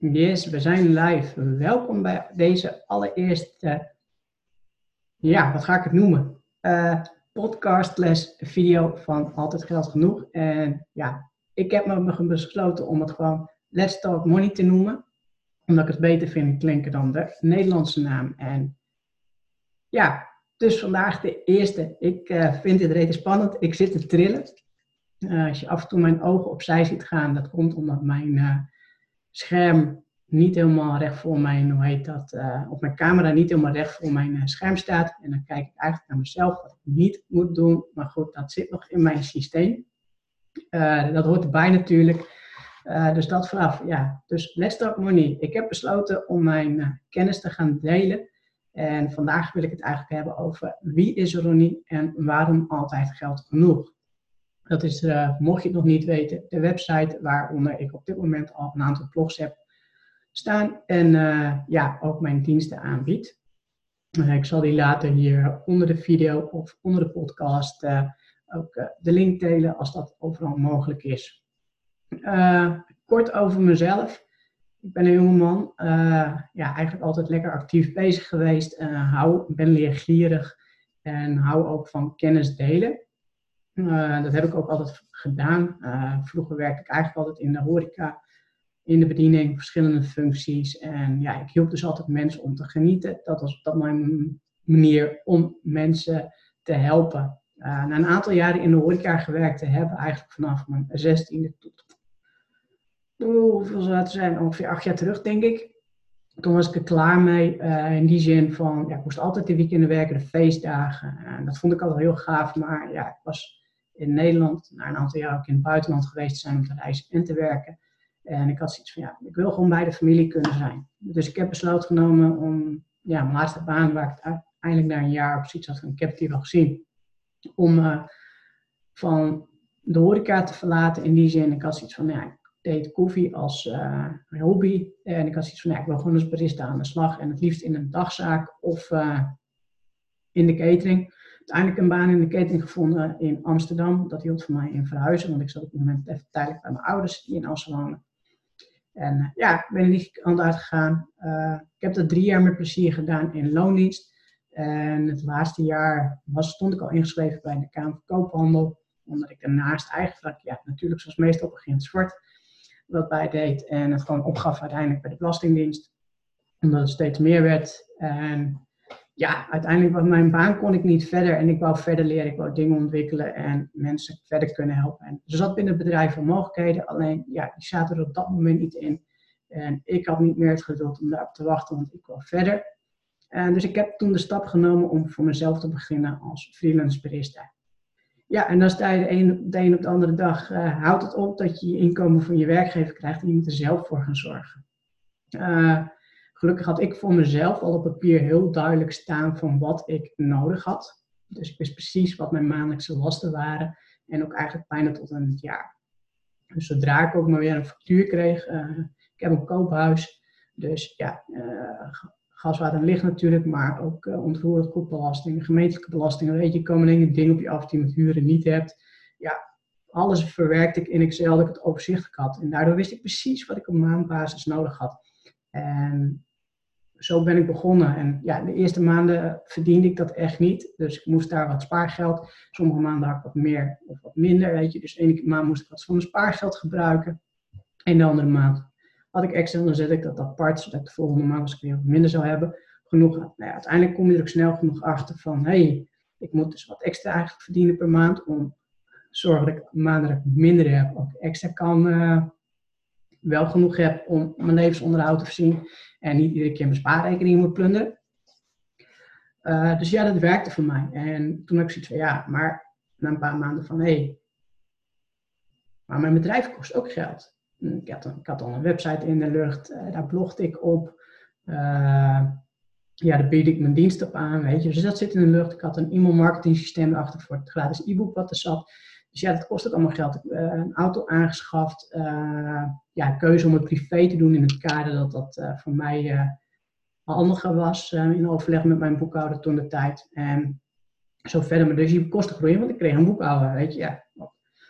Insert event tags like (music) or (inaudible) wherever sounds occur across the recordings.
Yes, we zijn live. Welkom bij deze allereerste, ja, wat ga ik het noemen? Uh, podcast les video van Altijd Geld Genoeg. En ja, ik heb me besloten om het gewoon Let's Talk Money te noemen. Omdat ik het beter vind klinken dan de Nederlandse naam. En ja, dus vandaag de eerste. Ik uh, vind dit reden spannend. Ik zit te trillen. Uh, als je af en toe mijn ogen opzij ziet gaan, dat komt omdat mijn scherm niet helemaal recht voor mijn, hoe heet dat, uh, op mijn camera niet helemaal recht voor mijn uh, scherm staat. En dan kijk ik eigenlijk naar mezelf wat ik niet moet doen. Maar goed, dat zit nog in mijn systeem. Uh, dat hoort erbij natuurlijk. dus dat vanaf, ja. Dus Let's Talk. Ik heb besloten om mijn kennis te gaan delen. En vandaag wil ik het eigenlijk hebben over wie is Ronnie en waarom altijd geld genoeg. Dat is, mocht je het nog niet weten, de website waaronder ik op dit moment al een aantal blogs heb staan en uh, ja, ook mijn diensten aanbiedt. Uh, ik zal die later hier onder de video of onder de podcast ook de link delen als dat overal mogelijk is. kort over mezelf. Ik ben een jongeman, ja, eigenlijk altijd lekker actief bezig geweest. hou, ben leergierig en hou ook van kennis delen. Dat heb ik ook altijd gedaan. vroeger werkte ik eigenlijk altijd in de horeca in de bediening, verschillende functies. En ja, ik hielp dus altijd mensen om te genieten. Dat was dat mijn manier om mensen te helpen. Uh, na een aantal jaren in de horeca gewerkt te hebben, eigenlijk vanaf mijn zestiende tot, hoeveel zou het zijn, ongeveer acht jaar terug denk ik. Toen was ik er klaar mee, in die zin van, ja, ik moest altijd de weekenden werken, de feestdagen. En dat vond ik altijd heel gaaf, maar ja, ik was in Nederland, na een aantal jaar ook in het buitenland geweest te zijn om te reizen en te werken. En ik had zoiets van, ja, ik wil gewoon bij de familie kunnen zijn. Dus ik heb besloten genomen om, ja, mijn laatste baan, waar ik het eindelijk na een jaar op zoiets had van, ik heb het hier wel gezien, om uh, van de horeca te verlaten. In die zin, ik had zoiets van, ja, ik deed koffie als uh, hobby. En ik had zoiets van, ja, ik wil gewoon als barista aan de slag. En het liefst in een dagzaak of uh, in de catering uiteindelijk een baan in de catering gevonden in Amsterdam. Dat hield voor mij in verhuizen, want ik zat op het moment even tijdelijk bij mijn ouders die in Amsterdam wonen. En eh, ja, ik ben er niet kant uitgegaan. Uh, ik heb dat drie jaar met plezier gedaan in loondienst. En het laatste jaar was, stond ik al ingeschreven bij de Kamer van Koophandel. Omdat ik daarnaast eigenlijk, ja, natuurlijk zoals meestal begint zwart, wat bij deed. En het gewoon opgaf uiteindelijk bij de Belastingdienst. Omdat het steeds meer werd. En ja, uiteindelijk was mijn baan kon ik niet verder en ik wou verder leren, ik wou dingen ontwikkelen en mensen verder kunnen helpen. En er zat binnen het bedrijf veel mogelijkheden, alleen ja, die zaten er op dat moment niet in. En ik had niet meer het geduld om daarop te wachten, want ik wou verder. Dus ik heb toen de stap genomen om voor mezelf te beginnen als freelance barista. Ja, en dan sta je de een, de een op de andere dag, uh, houdt het op dat je je inkomen van je werkgever krijgt en je moet er zelf voor gaan zorgen. Uh, Gelukkig had ik voor mezelf al op papier heel duidelijk staan van wat ik nodig had. Dus ik wist precies wat mijn maandelijkse lasten waren. En ook eigenlijk bijna tot aan het jaar. Dus zodra ik ook maar weer een factuur kreeg. Uh, ik heb een koophuis. Dus ja, uh, gas, water en licht natuurlijk. Maar ook uh, ontroerend goedbelasting, gemeentelijke belasting. Weet je, komen dingen, op je af die je met huren niet hebt. Ja, alles verwerkte ik in Excel dat ik het overzichtelijk had. En daardoor wist ik precies wat ik op maandbasis nodig had. En zo ben ik begonnen. En ja, de eerste maanden verdiende ik dat echt niet. Dus ik moest daar wat spaargeld. Sommige maanden had ik wat meer of wat minder, weet je. Dus de ene maand moest ik wat van mijn spaargeld gebruiken. En de andere maand had ik extra, dan zet ik dat apart, zodat ik de volgende maand, als ik weer wat minder zou hebben, genoeg Nou ja, uiteindelijk kom je er ook snel genoeg achter van, hé, hey, ik moet dus wat extra eigenlijk verdienen per maand om zorgen dat ik maanden minder heb, ook extra kan, uh, wel genoeg heb om mijn levensonderhoud te voorzien en niet iedere keer mijn spaarrekening moet plunderen. Uh, dus ja, dat werkte voor mij. En toen heb ik zoiets van, ja, maar na een paar maanden van, hé, hey, maar mijn bedrijf kost ook geld. Ik had, ik had al een website in de lucht, uh, daar blogde ik op. Uh, ja, daar bied ik mijn dienst op aan, weet je. Dus dat zit in de lucht. Ik had een e-mail marketing systeem erachter voor het gratis e-book wat er zat. Dus ja, dat kost ook allemaal geld. Uh, een auto aangeschaft. Uh, ja, keuze om het privé te doen in het kader dat dat uh, voor mij handiger was. in overleg met mijn boekhouder toen de tijd. En zo verder. Maar dus die kosten groeien, want ik kreeg een boekhouder, weet je. Ja.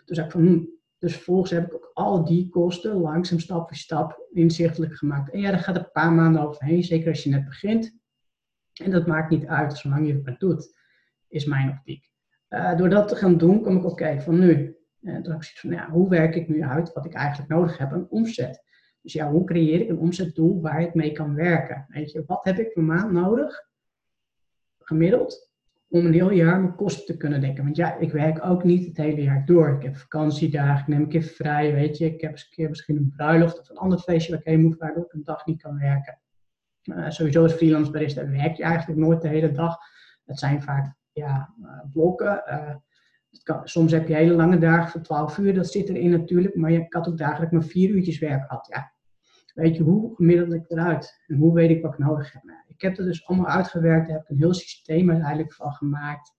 Zei ik van, hm, Dus vervolgens heb ik ook al die kosten langzaam stap voor stap inzichtelijk gemaakt. En ja, daar gaat een paar maanden overheen, zeker als je net begint. En dat maakt niet uit, zolang je het maar doet, is mijn optiek. Uh, door dat te gaan doen, kom ik oké van nu. En toen heb ik van, ja, hoe werk ik nu uit wat ik eigenlijk nodig heb, een omzet. Dus ja, hoe creëer ik een omzetdoel waar ik mee kan werken? Weet je, wat heb ik per maand nodig, gemiddeld, om een heel jaar mijn kosten te kunnen dekken? Want ja, ik werk ook niet het hele jaar door. Ik heb vakantiedagen, ik neem een keer vrij, weet je. Ik heb eens een keer misschien een bruiloft of een ander feestje waar ik heen moet, waardoor ik een dag niet kan werken. Uh, sowieso als freelance barista werk je eigenlijk nooit de hele dag. Het zijn vaak ja, uh, blokken. Uh, kan, soms heb je hele lange dagen van 12 uur, dat zit erin natuurlijk. Maar je, had ook dat ik maar vier uurtjes werk had. Ja, weet je, hoe gemiddeld ik eruit? En hoe weet ik wat ik nodig heb? Nou, ik heb het dus allemaal uitgewerkt, daar heb ik een heel systeem uiteindelijk van gemaakt.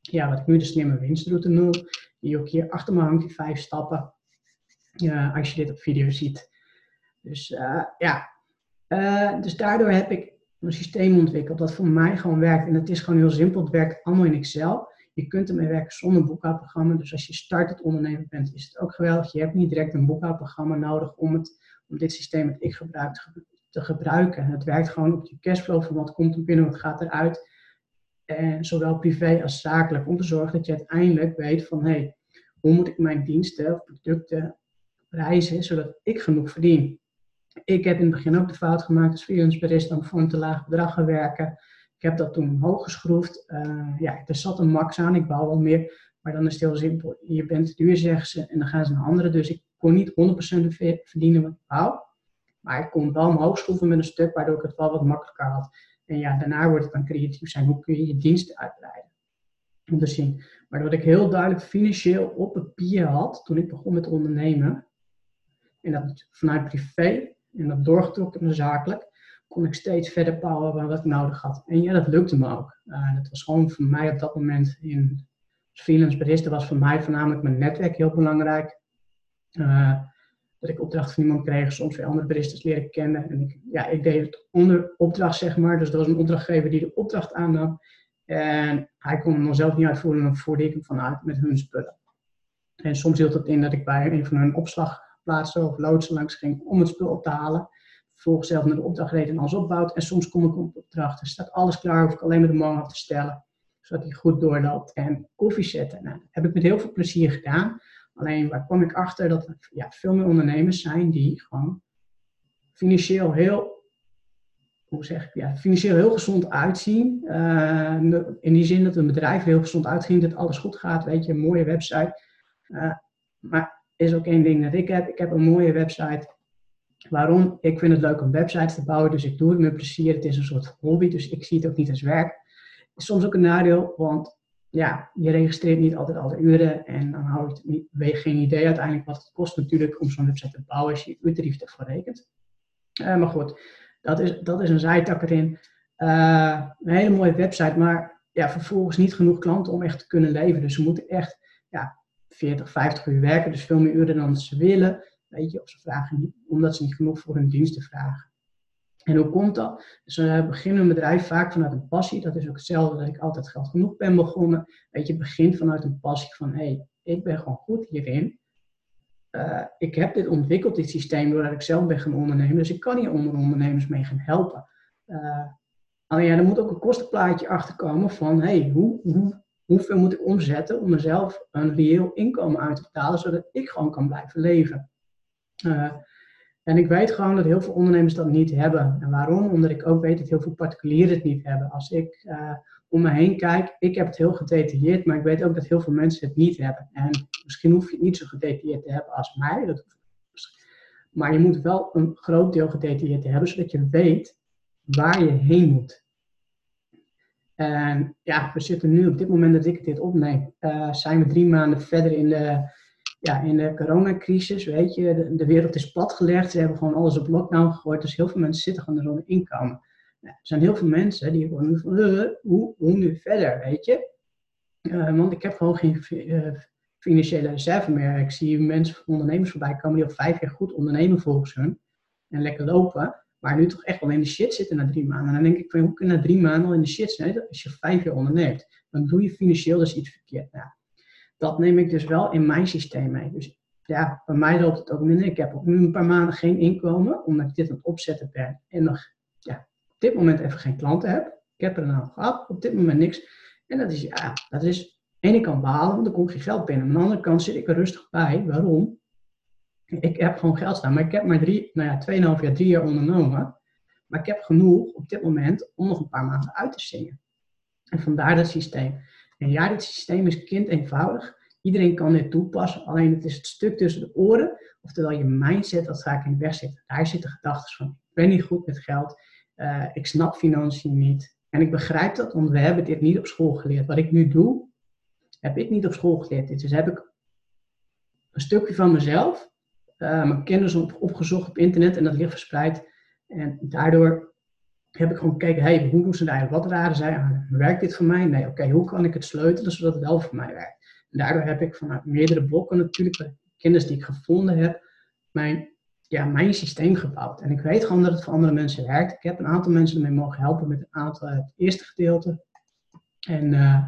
Ja, wat ik nu de slimme winstroute noem. Die ook hier achter me hangt, die vijf stappen. Als je dit op video ziet. Dus uh, ja, dus daardoor heb ik een systeem ontwikkeld dat voor mij gewoon werkt. En het is gewoon heel simpel, het werkt allemaal in Excel. Je kunt ermee werken zonder boekhoudprogramma. Dus als je start het ondernemer bent, is het ook geweldig. Je hebt niet direct een boekhoudprogramma nodig om, het, om dit systeem dat ik gebruik te, gebruiken. Het werkt gewoon op je cashflow van wat komt er binnen, wat gaat eruit. En zowel privé als zakelijk. Om te zorgen dat je uiteindelijk weet van hé, hey, hoe moet ik mijn diensten of producten prijzen zodat ik genoeg verdien. Ik heb in het begin ook de fout gemaakt als freelance barista om voor een te laag bedrag te werken. Ik heb dat toen hoog geschroefd. Uh, ja, er zat een max aan, ik bouw wel meer. Maar dan is het heel simpel. Je bent duur, zeggen ze, en dan gaan ze naar anderen. Dus ik kon niet 100% verdienen wat ik wou. Maar ik kon wel omhoog schroeven met een stuk, waardoor ik het wel wat makkelijker had. En ja, daarna wordt het dan creatief zijn. Hoe kun je je diensten uitbreiden? Om te zien. Maar wat ik heel duidelijk financieel op papier had toen ik begon met ondernemen. En dat vanuit privé en dat doorgetrokken zakelijk kon ik steeds verder bouwen wat ik nodig had. En ja, dat lukte me ook. Uh, dat was gewoon voor mij op dat moment in freelance barista was voor mij voornamelijk mijn netwerk heel belangrijk. Uh, dat ik opdrachten van iemand kreeg, soms weer andere baristas leren kennen. En ik, ja, ik deed het onder opdracht, zeg maar. Dus dat was een opdrachtgever die de opdracht aannam. En hij kon hem dan zelf niet uitvoeren, dan voerde ik hem vanuit met hun spullen. En soms hield het in dat ik bij een van hun opslagplaatsen of loodsen langs ging om het spul op te halen vervolgens zelf naar de opdracht reed en alles opbouwt. En soms kom ik op opdracht. Er staat alles klaar, hoef ik alleen maar de man af te stellen. Zodat hij goed doorloopt. En koffie zetten. Nou, heb ik met heel veel plezier gedaan. Alleen waar kwam ik achter dat er ja, veel meer ondernemers zijn die gewoon financieel heel, hoe zeg ik, ja, financieel heel gezond uitzien. Uh, in die zin dat een bedrijf heel gezond uitziet, dat alles goed gaat, weet je, een mooie website. Uh, maar is ook één ding dat ik heb. Ik heb een mooie website Waarom? Ik vind het leuk om websites te bouwen, dus ik doe het met plezier. Het is een soort hobby, dus ik zie het ook niet als werk. Soms ook een nadeel, want ja, je registreert niet altijd alle uren en dan hou je niet, geen idee uiteindelijk wat het kost natuurlijk om zo'n website te bouwen als je uurtarief ervoor rekent. Uh, maar goed, dat is, dat is een zijtak erin. Uh, een hele mooie website, maar ja, vervolgens niet genoeg klanten om echt te kunnen leven. Dus ze moeten echt 40, 50 uur werken, dus veel meer uren dan ze willen. Weet je, of ze vragen niet, omdat ze niet genoeg voor hun diensten vragen. En hoe komt dat? Dus we beginnen een bedrijf vaak vanuit een passie. Dat is ook hetzelfde dat ik altijd geld genoeg ben begonnen. Weet je, begint vanuit een passie van, hé, hey, ik ben gewoon goed hierin. Uh, ik heb dit ontwikkeld, dit systeem, doordat ik zelf ben gaan ondernemen. Dus ik kan hier onder ondernemers mee gaan helpen. Uh, alleen ja, er moet ook een kostenplaatje achter komen van, hey, hoe, hoe, hoeveel moet ik omzetten om mezelf een reëel inkomen uit te betalen, zodat ik gewoon kan blijven leven. Uh, en ik weet gewoon dat heel veel ondernemers dat niet hebben. En waarom? Omdat ik ook weet dat heel veel particulieren het niet hebben. Als ik uh, om me heen kijk, ik heb het heel gedetailleerd, maar ik weet ook dat heel veel mensen het niet hebben. En misschien hoef je het niet zo gedetailleerd te hebben als mij. Dat maar je moet wel een groot deel gedetailleerd te hebben, zodat je weet waar je heen moet. En ja, we zitten nu op dit moment dat ik dit opneem, uh, zijn we drie maanden verder in de ja, in de coronacrisis, weet je, de, wereld is platgelegd. Ze hebben gewoon alles op lockdown gegooid. Dus heel veel mensen zitten gewoon zonder inkomen. Nou, er zijn heel veel mensen die gewoon van, hoe, hoe nu verder, weet je? Uh, want ik heb gewoon geen uh, financiële reserve meer. Ik zie mensen, ondernemers voorbij komen die al vijf jaar goed ondernemen volgens hun. En lekker lopen. Maar nu toch echt wel in de shit zitten na drie maanden. En dan denk ik van, hoe kun je na drie maanden al in de shit zitten als je vijf jaar onderneemt? Dan doe je financieel dus iets verkeerd. Dat neem ik dus wel in mijn systeem mee. Dus ja, bij mij loopt het ook minder. Ik heb nu een paar maanden geen inkomen, omdat ik dit aan het opzetten ben. En nog ja, op dit moment even geen klanten heb. Ik heb er nou gehad, op dit moment niks. En dat is, ja, dat is aan de ene kant balen, want er komt geen geld binnen. Aan de andere kant zit ik er rustig bij. Waarom? (laughs) Ik heb gewoon geld staan, maar ik heb maar drie, nou ja, 2,5 jaar, drie jaar ondernomen. Maar ik heb genoeg op dit moment om nog een paar maanden uit te zingen. En vandaar dat systeem. En ja, dit systeem is kind eenvoudig. Iedereen kan dit toepassen, alleen het is het stuk tussen de oren, oftewel je mindset wat vaak in de weg zit. Daar zitten gedachten van, ik ben niet goed met geld, uh, ik snap financiën niet. En ik begrijp dat, want we hebben dit niet op school geleerd. Wat ik nu doe, heb ik niet op school geleerd. Dus heb ik een stukje van mezelf, mijn kennis op, opgezocht op internet en dat ligt verspreid. En daardoor heb ik gewoon gekeken, hey, hoe doen ze het eigenlijk? Wat raden zij aan? Werkt dit voor mij? Nee, oké, hoe kan ik het sleutelen zodat het wel voor mij werkt? daardoor heb ik vanuit meerdere blokken natuurlijk, kennis die ik gevonden heb, mijn, ja, mijn systeem gebouwd. En ik weet gewoon dat het voor andere mensen werkt. Ik heb een aantal mensen ermee mogen helpen met een aantal het eerste gedeelte. En uh,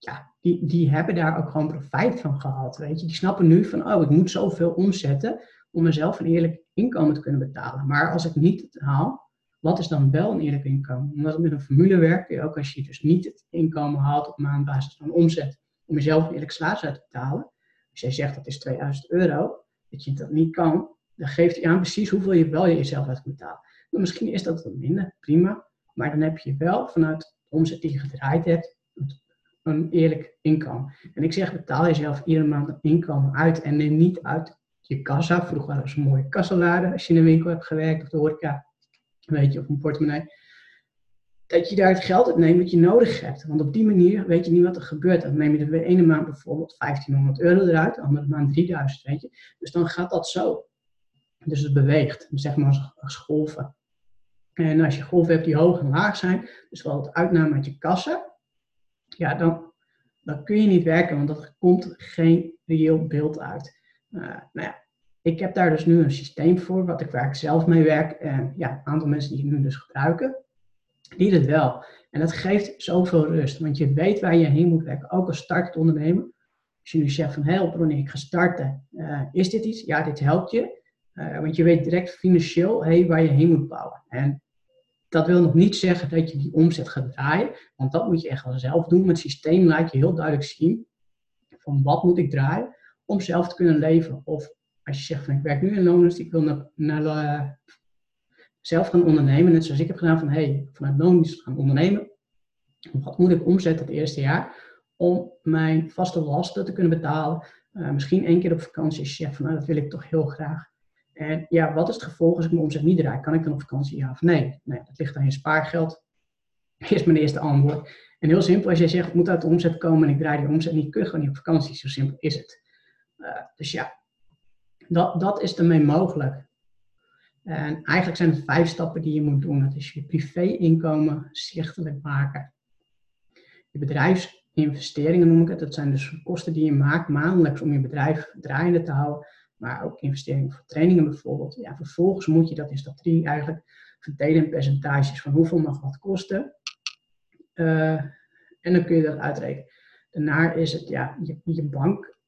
ja, die, die hebben daar ook gewoon profijt van gehad. Weet je, die snappen nu van, oh, ik moet zoveel omzetten om mezelf een eerlijk inkomen te kunnen betalen. Maar als ik niet het haal, wat is dan wel een eerlijk inkomen? Omdat met een formule werkt, ook als je dus niet het inkomen haalt op maandbasis van omzet, om jezelf een eerlijk salaris uit te betalen. Als jij zegt dat is 2000 euro, dat je dat niet kan, dan geeft hij aan precies hoeveel je wel jezelf uit kunt betalen. Nou, misschien is dat wat minder, prima. Maar dan heb je wel vanuit de omzet die je gedraaid hebt, een eerlijk inkomen. En ik zeg, betaal jezelf iedere maand een inkomen uit en neem niet uit je kassa. Vroeger waren ze mooie kassaladen als je in een winkel hebt gewerkt of de horeca, weet je, of een portemonnee dat je daar het geld uit neemt wat je nodig hebt. Want op die manier weet je niet wat er gebeurt. Dan neem je de ene maand bijvoorbeeld 1500 euro eruit, de andere maand 3000, weet je. Dus dan gaat dat zo. Dus het beweegt, zeg maar als, golven. En als je golven hebt die hoog en laag zijn, dus wel het uitname uit je kassa, ja, dan, dan kun je niet werken, want er komt geen reëel beeld uit. Uh, nou ja, ik heb daar dus nu een systeem voor, wat ik, waar zelf mee werk. En ja, een aantal mensen die het nu dus gebruiken die het wel. En dat geeft zoveel rust, want je weet waar je heen moet werken. Ook als startend ondernemer. Als je nu zegt van, hé Ronnie, ik ga starten. Uh, is dit iets? Ja, dit helpt je. Want je weet direct financieel hey, waar je heen moet bouwen. En dat wil nog niet zeggen dat je die omzet gaat draaien. Want dat moet je echt wel zelf doen. Het systeem laat je heel duidelijk zien van wat moet ik draaien om zelf te kunnen leven. Of als je zegt van ik werk nu in loondienst, ik wil naar, naar uh, zelf gaan ondernemen, net zoals ik heb gedaan, van hey, vanuit loondienst gaan ondernemen. Wat moet ik omzetten het eerste jaar om mijn vaste lasten te kunnen betalen? Uh, misschien één keer op vakantie als je zegt van nou, dat wil ik toch heel graag. En ja, wat is het gevolg als ik mijn omzet niet draai? Kan ik dan op vakantie ja of nee? Nee, dat ligt aan je spaargeld. (laughs) Is mijn eerste antwoord. En heel simpel, als jij zegt ik moet uit de omzet komen en ik draai die omzet niet, kun je gewoon niet op vakantie. Zo simpel is het. Uh, dus ja, dat, dat is ermee mogelijk. En eigenlijk zijn het vijf stappen die je moet doen. Dat is je privé-inkomen zichtelijk maken. Je bedrijfsinvesteringen noem ik het. Dat zijn dus kosten die je maakt maandelijks om je bedrijf draaiende te houden. Maar ook investeringen voor trainingen bijvoorbeeld. Ja, vervolgens moet je dat in stap 3 eigenlijk verdelen in percentages van hoeveel mag wat kosten. Uh, en dan kun je dat uitrekenen. Daarna is het ja, je, je bank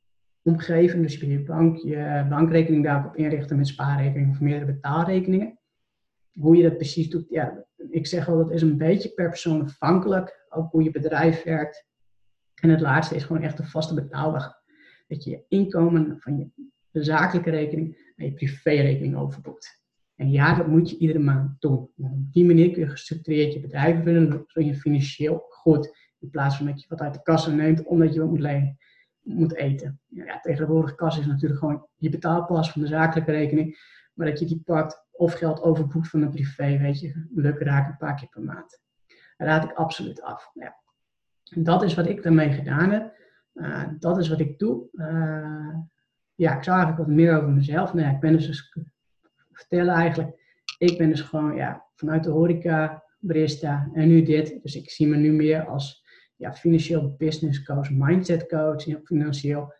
omgeving. Dus je bank, je bankrekening daarop inrichten met spaarrekening of meerdere betaalrekeningen. Hoe je dat precies doet, ja, ik zeg wel, dat is een beetje per persoon afhankelijk. Ook hoe je bedrijf werkt. En het laatste is gewoon echt een vaste betaaldag. Dat je je inkomen van je zakelijke rekening naar je privérekening overboekt. En ja, dat moet je iedere maand doen. op die manier kun je gestructureerd je bedrijf runnen, zodat je financieel goed, in plaats van dat je wat uit de kassa neemt omdat je wat moet moet eten. Ja, tegenwoordig kas is natuurlijk gewoon je betaalpas van de zakelijke rekening, maar dat je die pakt of geld overboekt van een privé, weet je, lukken raken een paar keer per maand. Dat raad ik absoluut af. Ja. Dat is wat ik daarmee gedaan heb. Uh, dat is wat ik doe. Uh, ja, ik zou eigenlijk wat meer over mezelf. Nou ik ben dus, vertellen eigenlijk. Ik ben dus gewoon ja, vanuit de horeca, barista en nu dit. Dus ik zie me nu meer als ja, financieel business coach, mindset coach, financieel.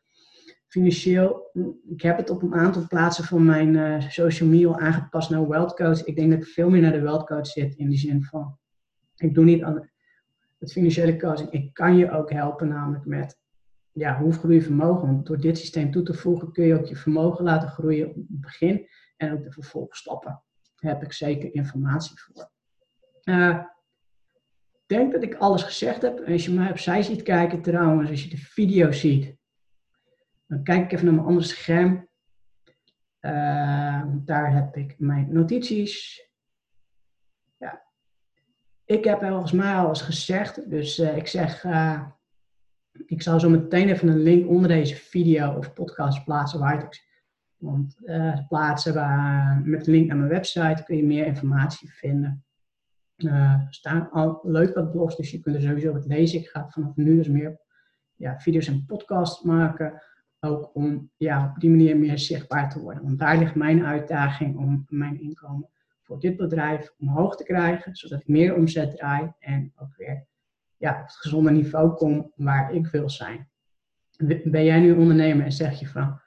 Financieel, ik heb het op een aantal plaatsen van mijn uh, social media aangepast naar wealth coach. Ik denk dat ik veel meer naar de wealth coach zit in die zin van, ik doe niet aan het financiële coaching. Ik kan je ook helpen namelijk met ja, hoe groei je vermogen? Want door dit systeem toe te voegen kun je ook je vermogen laten groeien op het begin en ook de vervolgstappen. Daar heb ik zeker informatie voor. Uh, ik denk dat ik alles gezegd heb. Als je mij opzij ziet kijken trouwens, als je de video ziet, dan kijk ik even naar mijn andere scherm. Uh, daar heb ik mijn notities. Ja. Ik heb volgens mij alles gezegd. Dus uh, ik zeg, ik zal zo meteen even een link onder deze video of podcast plaatsen waar ik want, plaatsen waar, met een link naar mijn website kun je meer informatie vinden. er staan al leuk wat blogs, dus je kunt er sowieso wat lezen. Ik ga vanaf nu dus meer ja, video's en podcasts maken ook om ja, op die manier meer zichtbaar te worden. Want daar ligt mijn uitdaging om mijn inkomen voor dit bedrijf omhoog te krijgen, zodat ik meer omzet draai en ook weer ja, op het gezonde niveau kom waar ik wil zijn. Ben jij nu ondernemer en zeg je van,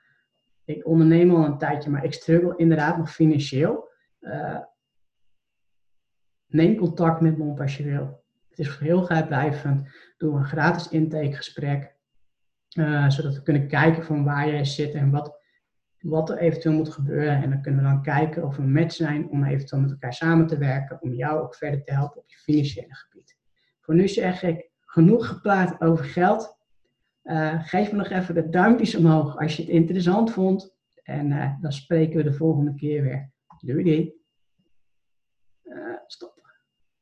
ik onderneem al een tijdje, maar ik struggle inderdaad nog financieel. Uh, neem contact met me als je wil. Het is heel blijvend. Doe een gratis intakegesprek. Uh, zodat we kunnen kijken van waar jij zit en wat, wat er eventueel moet gebeuren. En dan kunnen we dan kijken of we een match zijn om eventueel met elkaar samen te werken. Om jou ook verder te helpen op je financiële gebied. Voor nu zeg ik genoeg gepraat over geld. Uh, geef me nog even de duimpjes omhoog als je het interessant vond. En uh, dan spreken we de volgende keer weer. Doei.